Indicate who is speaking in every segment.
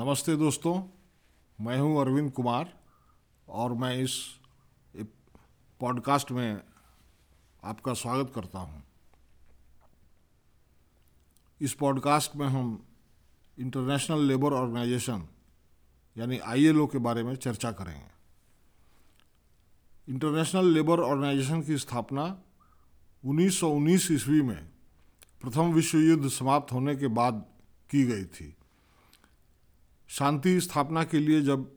Speaker 1: नमस्ते दोस्तों, मैं हूँ अरविंद कुमार और मैं इस पॉडकास्ट में आपका स्वागत करता हूँ। इस पॉडकास्ट में हम इंटरनेशनल लेबर ऑर्गेनाइजेशन, यानी आईएलओ के बारे में चर्चा करेंगे इंटरनेशनल लेबर ऑर्गेनाइजेशन की स्थापना 1919 ईस्वी में प्रथम विश्व युद्ध समाप्त होने के बाद की गई थी शांति स्थापना के लिए जब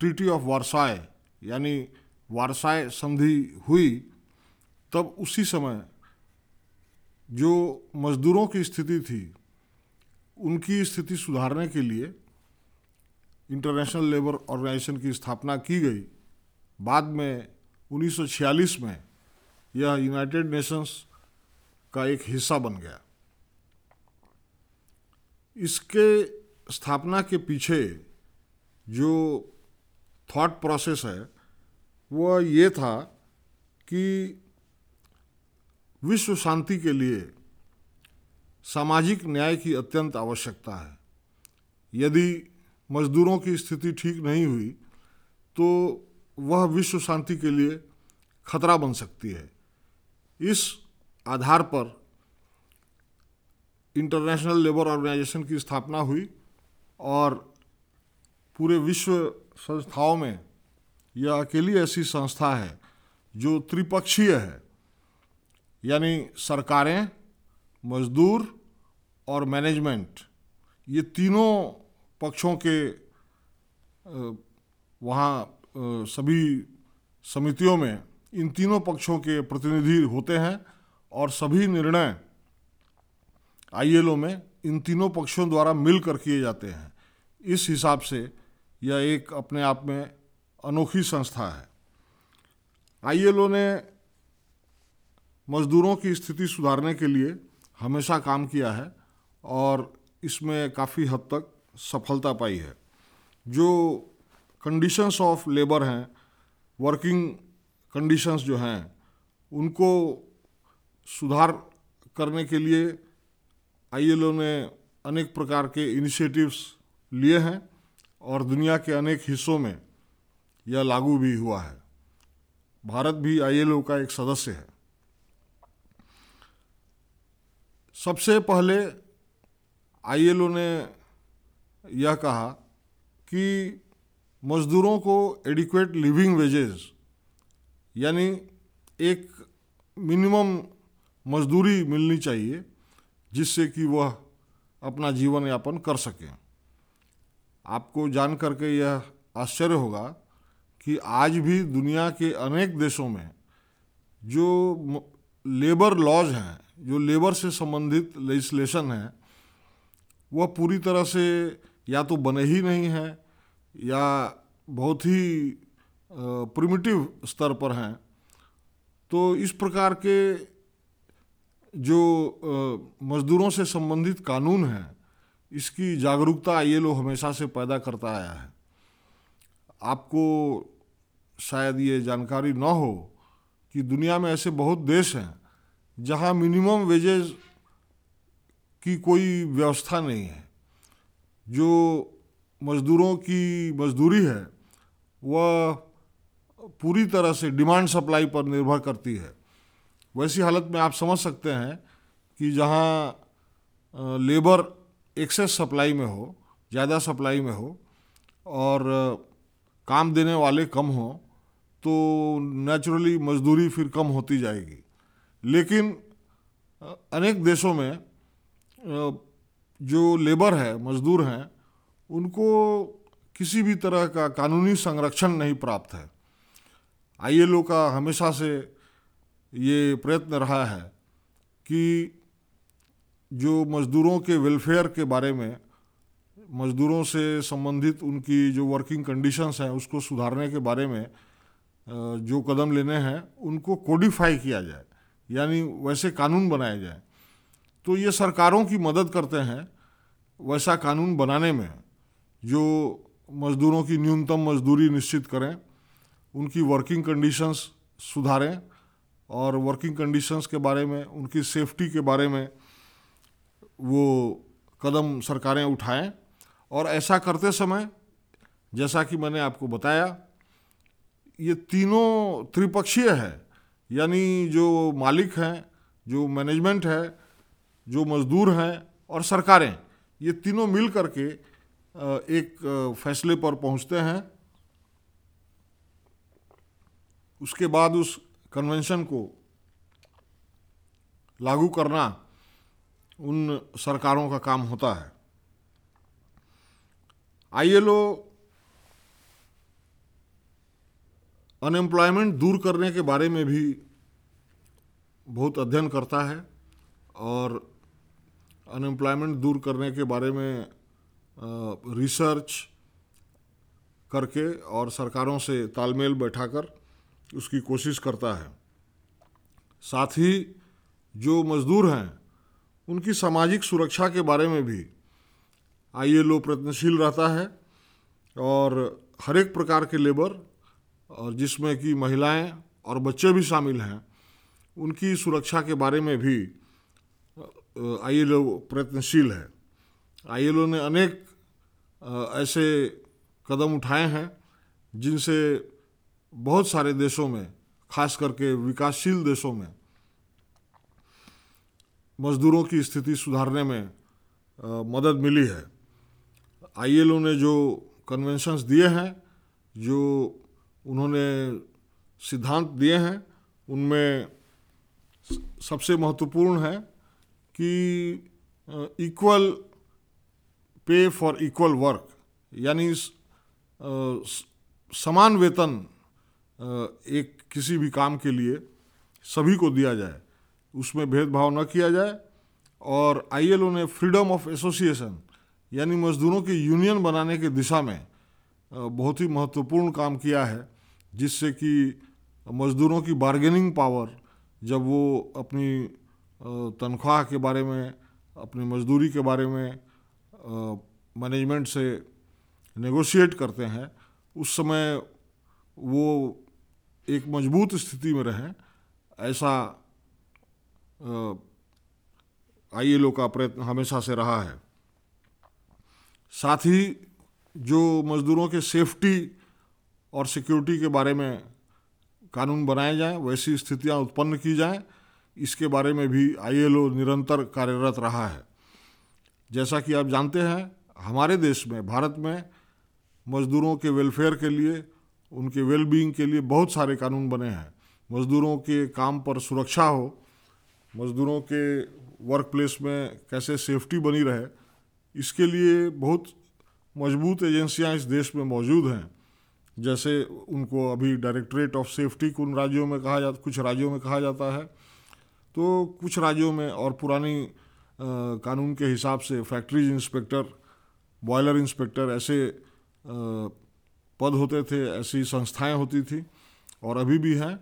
Speaker 1: ट्रीटी ऑफ़ वारसाय, यानी वारसाय संधि हुई, तब उसी समय जो मजदूरों की स्थिति थी, उनकी स्थिति सुधारने के लिए इंटरनेशनल लेबर ऑर्गेनाइजेशन की स्थापना की गई। बाद में 1946 में यह यूनाइटेड नेशंस का एक हिस्सा बन गया। इसके स्थापना के पीछे जो थॉट प्रोसेस है, वह ये था कि विश्व शांति के लिए सामाजिक न्याय की अत्यंत आवश्यकता है। यदि मजदूरों की स्थिति ठीक नहीं हुई तो वह विश्व शांति के लिए खतरा बन सकती है। इस आधार पर इंटरनेशनल लेबर ऑर्गेनाइजेशन की स्थापना हुई। और पूरे विश्व संस्थाओं में यह अकेली ऐसी संस्था है जो त्रिपक्षीय है, यानी सरकारें, मजदूर और मैनेजमेंट, ये तीनों पक्षों के वहाँ सभी समितियों में इन तीनों पक्षों के प्रतिनिधि होते हैं और सभी निर्णय आईएलओ में इन तीनों पक्षों द्वारा मिलकर किए जाते हैं। इस हिसाब से यह एक अपने आप में अनोखी संस्था है। आईएलओ ने मजदूरों की स्थिति सुधारने के लिए हमेशा काम किया है और इसमें काफ़ी हद तक सफलता पाई है। जो कंडीशंस ऑफ़ लेबर हैं वर्किंग कंडीशंस जो हैं, उनको सुधार करने के लिए आईएलओ ने अनेक प्रकार के इनिशिएटिव्स लिए हैं और दुनिया के अनेक हिस्सों में यह लागू भी हुआ है। भारत भी आईएलओ का एक सदस्य है। सबसे पहले आईएलओ ने यह कहा कि मज़दूरों को एडिक्वेट लिविंग वेजेस यानी एक मिनिमम मजदूरी मिलनी चाहिए। जिससे कि वह अपना जीवन यापन कर सकें। आपको जान करके यह आश्चर्य होगा कि आज भी दुनिया के अनेक देशों में जो लेबर लॉज हैं, जो लेबर से संबंधित लेजिस्लेशन है, वह पूरी तरह से या तो बने ही नहीं हैं या बहुत ही प्रिमिटिव स्तर पर हैं। तो इस प्रकार के जो मज़दूरों से संबंधित कानून हैं, इसकी जागरूकता ये लोग हमेशा से पैदा करता आया है। आपको शायद ये जानकारी न हो कि दुनिया में ऐसे बहुत देश हैं, जहाँ मिनिमम वेजेस की कोई व्यवस्था नहीं है। जो मज़दूरों की मजदूरी है, वह पूरी तरह से डिमांड सप्लाई पर निर्भर करती है। वैसी हालत में आप समझ सकते हैं कि जहाँ लेबर एक्सेस सप्लाई में हो, ज़्यादा सप्लाई में हो, और काम देने वाले कम हो तो नेचुरली मजदूरी फिर कम होती जाएगी। लेकिन अनेक देशों में जो लेबर है, मजदूर हैं, उनको किसी भी तरह का कानूनी संरक्षण नहीं प्राप्त है। आईएलओ का हमेशा से ये प्रयत्न रहा है कि जो मज़दूरों के वेलफेयर के बारे में, मज़दूरों से संबंधित उनकी जो वर्किंग कंडीशंस हैं, उसको सुधारने के बारे में जो कदम लेने हैं, उनको कोडिफाई किया जाए। यानी वैसे कानून बनाए जाए। तो ये सरकारों की मदद करते हैं वैसा कानून बनाने में, जो मज़दूरों की न्यूनतम मजदूरी निश्चित करें, उनकी वर्किंग कंडीशंस सुधारें और वर्किंग कंडीशंस के बारे में, उनकी सेफ्टी के बारे में वो कदम सरकारें उठाएँ। और ऐसा करते समय, जैसा कि मैंने आपको बताया, ये तीनों त्रिपक्षीय है। यानी जो मालिक हैं, जो मैनेजमेंट है, जो मजदूर हैं और सरकारें, ये तीनों मिल करके एक फैसले पर पहुँचते हैं। उसके बाद उस कन्वेंशन को लागू करना उन सरकारों का काम होता है। आईएलओ अनएम्प्लॉयमेंट दूर करने के बारे में भी बहुत अध्ययन करता है और अनएम्प्लॉयमेंट दूर करने के बारे में रिसर्च करके और सरकारों से तालमेल बैठाकर उसकी कोशिश करता है। साथ ही जो मज़दूर हैं, उनकी सामाजिक सुरक्षा के बारे में भी आईएलओ प्रयत्नशील रहता है और हर एक प्रकार के लेबर और जिसमें कि महिलाएँ और बच्चे भी शामिल हैं, उनकी सुरक्षा के बारे में भी आईएलओ प्रयत्नशील है। आईएलओ ने अनेक ऐसे कदम उठाए हैं जिनसे बहुत सारे देशों में खास करके विकासशील देशों में मजदूरों की स्थिति सुधारने में आ, मदद मिली है। आईएलओ ने जो कन्वेंशंस दिए हैं जो उन्होंने सिद्धांत दिए हैं उनमें सबसे महत्वपूर्ण है कि equal pay for equal work यानी समान वेतन एक किसी भी काम के लिए सभी को दिया जाए, उसमें भेदभाव न किया जाए और आईएलओ ने फ्रीडम ऑफ़ एसोसिएशन, यानी मजदूरों की यूनियन बनाने की दिशा में बहुत ही महत्वपूर्ण काम किया है, जिससे कि मजदूरों की बार्गेनिंग पावर जब वो अपनी तनख्वाह के बारे में, अपनी मजदूरी के बारे में मैनेजमेंट से नेगोशिएट करते हैं, उस समय वो एक मज़बूत स्थिति में रहें, ऐसा आई एल का प्रयत्न हमेशा से रहा है। साथ ही जो मज़दूरों के सेफ्टी और सिक्योरिटी के बारे में कानून बनाए जाएँ, वैसी स्थितियाँ उत्पन्न की जाएँ, इसके बारे में भी आईएलओ निरंतर कार्यरत रहा है। जैसा कि आप जानते हैं, हमारे देश में, भारत में मज़दूरों के वेलफेयर के लिए उनके वेलबींग के लिए बहुत सारे कानून बने हैं। मज़दूरों के काम पर सुरक्षा हो मज़दूरों के वर्क प्लेस में कैसे सेफ्टी बनी रहे इसके लिए बहुत मज़बूत एजेंसियाँ इस देश में मौजूद हैं। जैसे उनको अभी डायरेक्टरेट ऑफ़ सेफ्टी उन राज्यों में कहा जाता कुछ राज्यों में कहा जाता है। तो कुछ राज्यों में और पुरानी आ, कानून के हिसाब से फैक्ट्रीज इंस्पेक्टर बॉयलर इंस्पेक्टर ऐसे आ, पद होते थे, ऐसी संस्थाएँ होती थी और अभी भी हैं,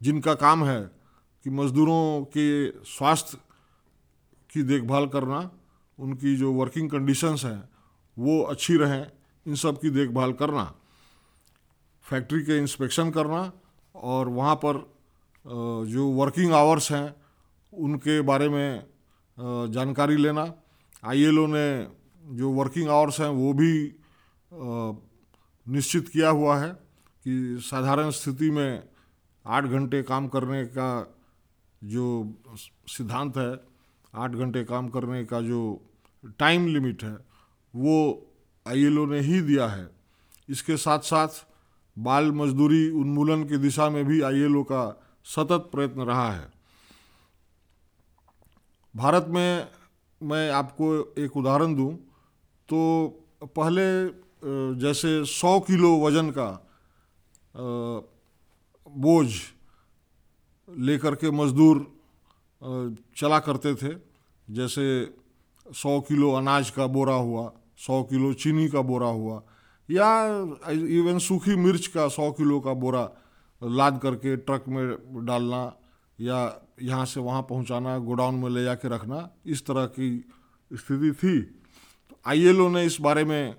Speaker 1: जिनका काम है कि मज़दूरों के स्वास्थ्य की देखभाल करना, उनकी जो वर्किंग कंडीशंस हैं, वो अच्छी रहें, इन सब की देखभाल करना फैक्ट्री के इंस्पेक्शन करना और वहाँ पर जो वर्किंग आवर्स हैं, उनके बारे में जानकारी लेना। आईएलओ ने जो वर्किंग आवर्स हैं, वो भी निश्चित किया हुआ है कि साधारण स्थिति में आठ घंटे काम करने का जो सिद्धांत है, आठ घंटे काम करने का जो टाइम लिमिट है, वो आईएलओ ने ही दिया है। इसके साथ साथ बाल मजदूरी उन्मूलन की दिशा में भी आईएलओ का सतत प्रयत्न रहा है। भारत में मैं आपको एक उदाहरण दूँ तो पहले जैसे 100 किलो वज़न का बोझ लेकर के मजदूर चला करते थे। जैसे 100 किलो अनाज का बोरा हुआ, सौ किलो चीनी का बोरा हुआ, या इवन सूखी मिर्च का सौ किलो का बोरा लाद करके ट्रक में डालना, या यहाँ से वहाँ पहुँचाना, गोडाउन में ले जाके रखना, इस तरह की स्थिति थी। तो आई ने इस बारे में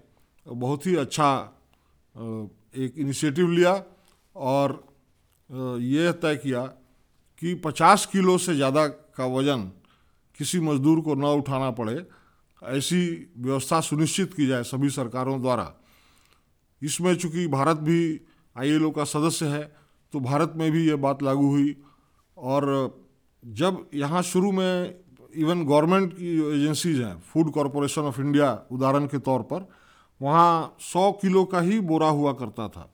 Speaker 1: बहुत ही अच्छा एक इनिशिएटिव लिया और ये तय किया कि 50 किलो से ज़्यादा का वज़न किसी मज़दूर को न उठाना पड़े। ऐसी व्यवस्था सुनिश्चित की जाए सभी सरकारों द्वारा। इसमें चूँकि भारत भी आईएलओ का सदस्य है तो भारत में भी ये बात लागू हुई और जब यहाँ शुरू में इवन गवर्नमेंट की जो एजेंसीज हैं फ़ूड कॉरपोरेशन ऑफ़ इंडिया उदाहरण के तौर पर वहाँ सौ किलो का ही बोरा हुआ करता था।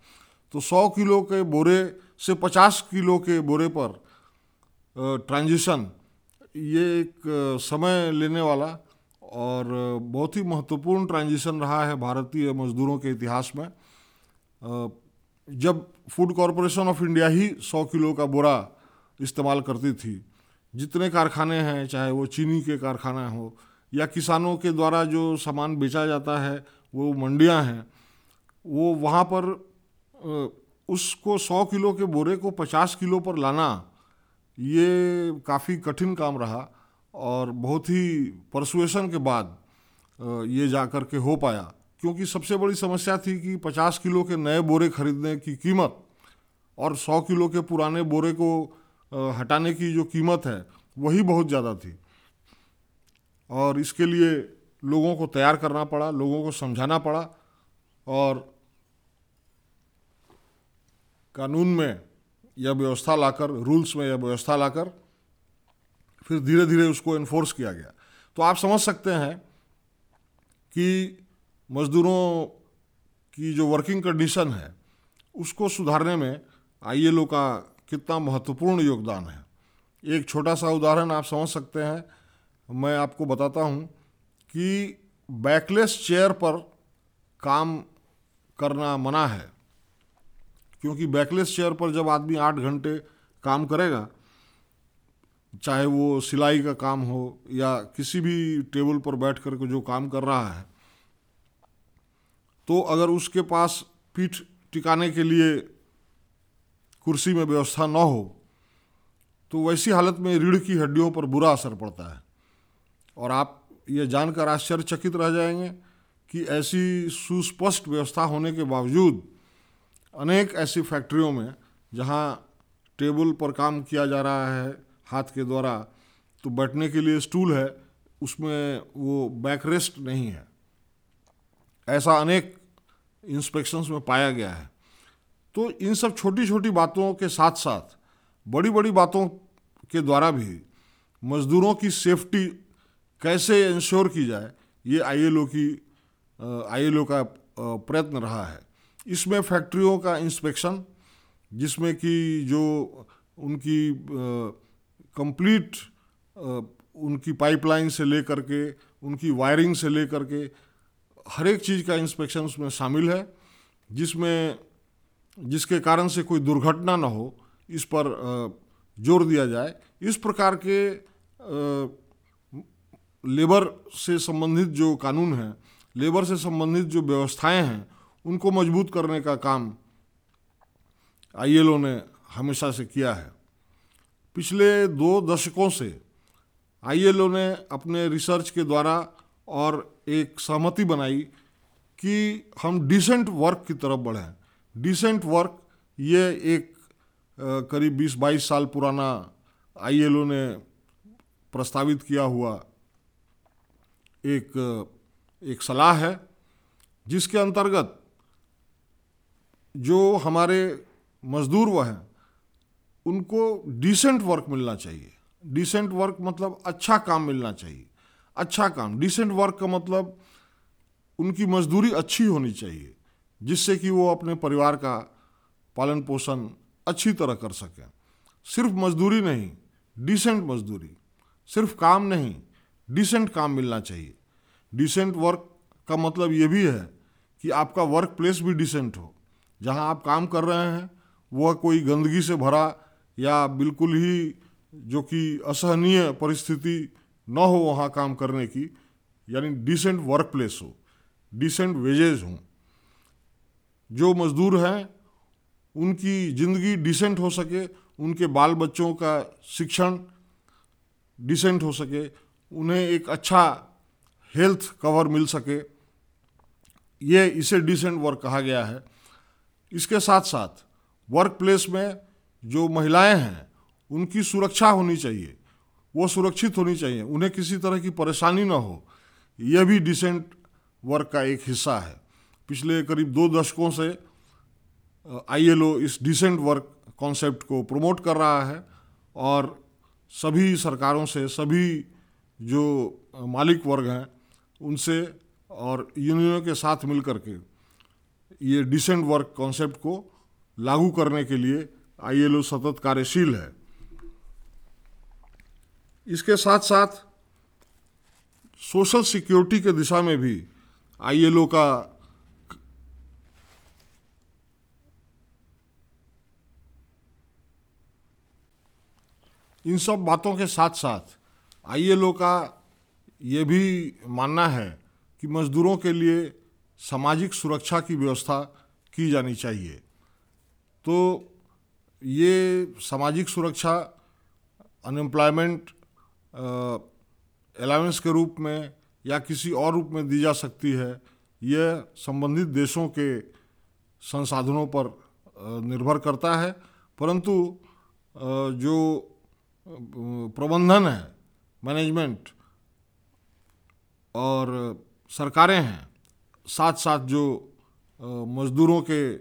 Speaker 1: तो सौ किलो के बोरे से पचास किलो के बोरे पर ट्रांजिशन ये एक समय लेने वाला और बहुत ही महत्वपूर्ण ट्रांजिशन रहा है भारतीय मजदूरों के इतिहास में। जब फ़ूड कॉरपोरेशन ऑफ़ इंडिया ही सौ किलो का बोरा इस्तेमाल करती थी, जितने कारखाने हैं, चाहे वो चीनी के कारखाना हो या किसानों के द्वारा जो सामान बेचा जाता है वो मंडियाँ हैं, वो वहाँ पर उसको सौ किलो के बोरे को पचास किलो पर लाना, ये काफ़ी कठिन काम रहा और बहुत ही परसुएशन के बाद ये जा कर के हो पाया। क्योंकि सबसे बड़ी समस्या थी कि पचास किलो के नए बोरे खरीदने की कीमत और सौ किलो के पुराने बोरे को हटाने की जो कीमत है, वही बहुत ज़्यादा थी। और इसके लिए लोगों को तैयार करना पड़ा, लोगों को समझाना पड़ा और कानून में यह व्यवस्था लाकर, रूल्स में यह व्यवस्था लाकर फिर धीरे धीरे उसको इन्फोर्स किया गया। तो आप समझ सकते हैं कि मज़दूरों की जो वर्किंग कंडीशन है, उसको सुधारने में आईएलओ का कितना महत्वपूर्ण योगदान है। एक छोटा सा उदाहरण आप समझ सकते हैं, मैं आपको बताता हूँ। कि बैकलेस चेयर पर काम करना मना है। क्योंकि बैकलेस चेयर पर जब आदमी आठ घंटे काम करेगा, चाहे वो सिलाई का काम हो या किसी भी टेबल पर बैठ कर के जो काम कर रहा है तो अगर उसके पास पीठ टिकाने के लिए कुर्सी में व्यवस्था न हो तो वैसी हालत में रीढ़ की हड्डियों पर बुरा असर पड़ता है। और आप ये जानकर आश्चर्यचकित रह जाएँगे कि ऐसी सुस्पष्ट व्यवस्था होने के बावजूद अनेक ऐसी फैक्ट्रियों में जहाँ टेबल पर काम किया जा रहा है हाथ के द्वारा तो बैठने के लिए स्टूल है, उसमें वो बैक रेस्ट नहीं है। ऐसा अनेक इंस्पेक्शंस में पाया गया है। तो इन सब छोटी छोटी बातों के साथ साथ बड़ी बड़ी बातों के द्वारा भी मज़दूरों की सेफ्टी कैसे इंश्योर की जाए, ये आई की आईएलओ का प्रयत्न रहा है। इसमें फैक्ट्रियों का इंस्पेक्शन जिसमें कि जो उनकी कंप्लीट उनकी पाइपलाइन से लेकर के, उनकी वायरिंग से लेकर के, हर एक चीज़ का इंस्पेक्शन उसमें शामिल है, जिसमें, जिसके कारण से कोई दुर्घटना ना हो, इस पर ज़ोर दिया जाए। इस प्रकार के लेबर से संबंधित जो कानून हैं, लेबर से संबंधित जो व्यवस्थाएँ हैं, उनको मज़बूत करने का काम आईएलओ ने हमेशा से किया है। पिछले दो दशकों से आईएलओ ने अपने रिसर्च के द्वारा और एक सहमति बनाई कि हम डिसेंट वर्क की तरफ़ बढ़ें डिसेंट वर्क ये एक करीब 20-22 साल पुराना आईएलओ ने प्रस्तावित किया हुआ एक एक सलाह है, जिसके अंतर्गत जो हमारे मज़दूर वह हैं, उनको डिसेंट वर्क मिलना चाहिए। डिसेंट वर्क मतलब अच्छा काम मिलना चाहिए। अच्छा काम डिसेंट वर्क का मतलब उनकी मजदूरी अच्छी होनी चाहिए, जिससे कि वो अपने परिवार का पालन पोषण अच्छी तरह कर सकें। सिर्फ़ मजदूरी नहीं डिसेंट मजदूरी, सिर्फ़ काम नहीं डिसेंट काम मिलना चाहिए। डिसेंट वर्क का मतलब ये भी है कि आपका वर्क प्लेस भी डिसेंट हो। जहाँ आप काम कर रहे हैं, वह कोई गंदगी से भरा या बिल्कुल ही जो कि असहनीय परिस्थिति न हो वहाँ काम करने की, यानी डिसेंट वर्क प्लेस हो डिसेंट वेजेज हों। जो मज़दूर हैं, उनकी ज़िंदगी डिसेंट हो सके, उनके बाल बच्चों का शिक्षण डिसेंट हो सके उन्हें एक अच्छा हेल्थ कवर मिल सके। ये इसे डिसेंट वर्क कहा गया है। इसके साथ साथ वर्क प्लेस में जो महिलाएँ हैं, उनकी सुरक्षा होनी चाहिए। वो सुरक्षित होनी चाहिए। उन्हें किसी तरह की परेशानी ना हो। यह भी डिसेंट वर्क का एक हिस्सा है। पिछले करीब दो दशकों से आईएलओ इस डिसेंट वर्क कॉन्सेप्ट को प्रमोट कर रहा है और सभी सरकारों से, सभी जो मालिक वर्ग हैं, उनसे और यूनियनों के साथ मिल करके ये डिसेंट वर्क कॉन्सेप्ट को लागू करने के लिए आईएलओ सतत कार्यशील है। इसके साथ साथ सोशल सिक्योरिटी के दिशा में भी आईएलओ का इन सब बातों के साथ साथ आईएलओ का ये भी मानना है कि मजदूरों के लिए सामाजिक सुरक्षा की व्यवस्था की जानी चाहिए। तो ये सामाजिक सुरक्षा अनएम्प्लॉयमेंट अलाउंस के रूप में या किसी और रूप में दी जा सकती है यह संबंधित देशों के संसाधनों पर निर्भर करता है। परंतु जो प्रबंधन है मैनेजमेंट और सरकारें हैं साथ साथ जो मज़दूरों के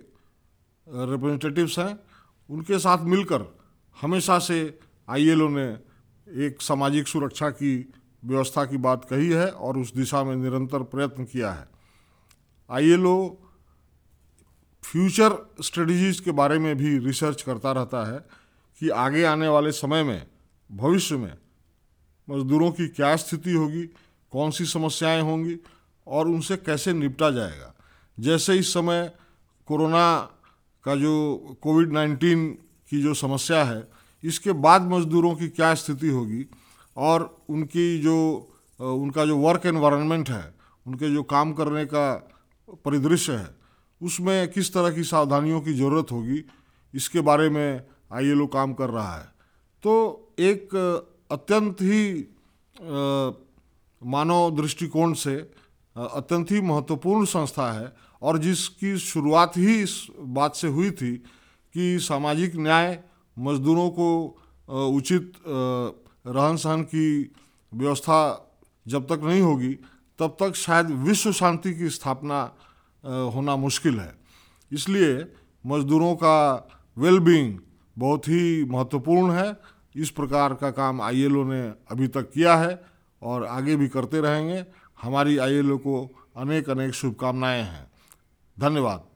Speaker 1: रिप्रेजेंटेटिव्स हैं, उनके साथ मिलकर हमेशा से आईएलओ ने एक सामाजिक सुरक्षा की व्यवस्था की बात कही है और उस दिशा में निरंतर प्रयत्न किया है। आईएलओ फ्यूचर स्ट्रेटजीज के बारे में भी रिसर्च करता रहता है कि आगे आने वाले समय में, भविष्य में मजदूरों की क्या स्थिति होगी? कौन सी समस्याएँ होंगी? और उनसे कैसे निपटा जाएगा? जैसे इस समय कोरोना का जो कोविड नाइन्टीन की जो समस्या है, इसके बाद मजदूरों की क्या स्थिति होगी? और उनकी जो उनका जो वर्क एनवायरनमेंट है, उनके जो काम करने का परिदृश्य है, उसमें किस तरह की सावधानियों की ज़रूरत होगी? इसके बारे में आईएलओ काम कर रहा है। तो एक अत्यंत ही मानव दृष्टिकोण से अत्यंत ही महत्वपूर्ण संस्था है और जिसकी शुरुआत ही इस बात से हुई थी कि सामाजिक न्याय मजदूरों को उचित रहन सहन की व्यवस्था जब तक नहीं होगी, तब तक शायद विश्व शांति की स्थापना होना मुश्किल है। इसलिए मजदूरों का वेलबींग बहुत ही महत्वपूर्ण है इस प्रकार का काम आईएलओ ने अभी तक किया है और आगे भी करते रहेंगे। हमारी आईएलओ को अनेक अनेक शुभकामनाएँ हैं। धन्यवाद।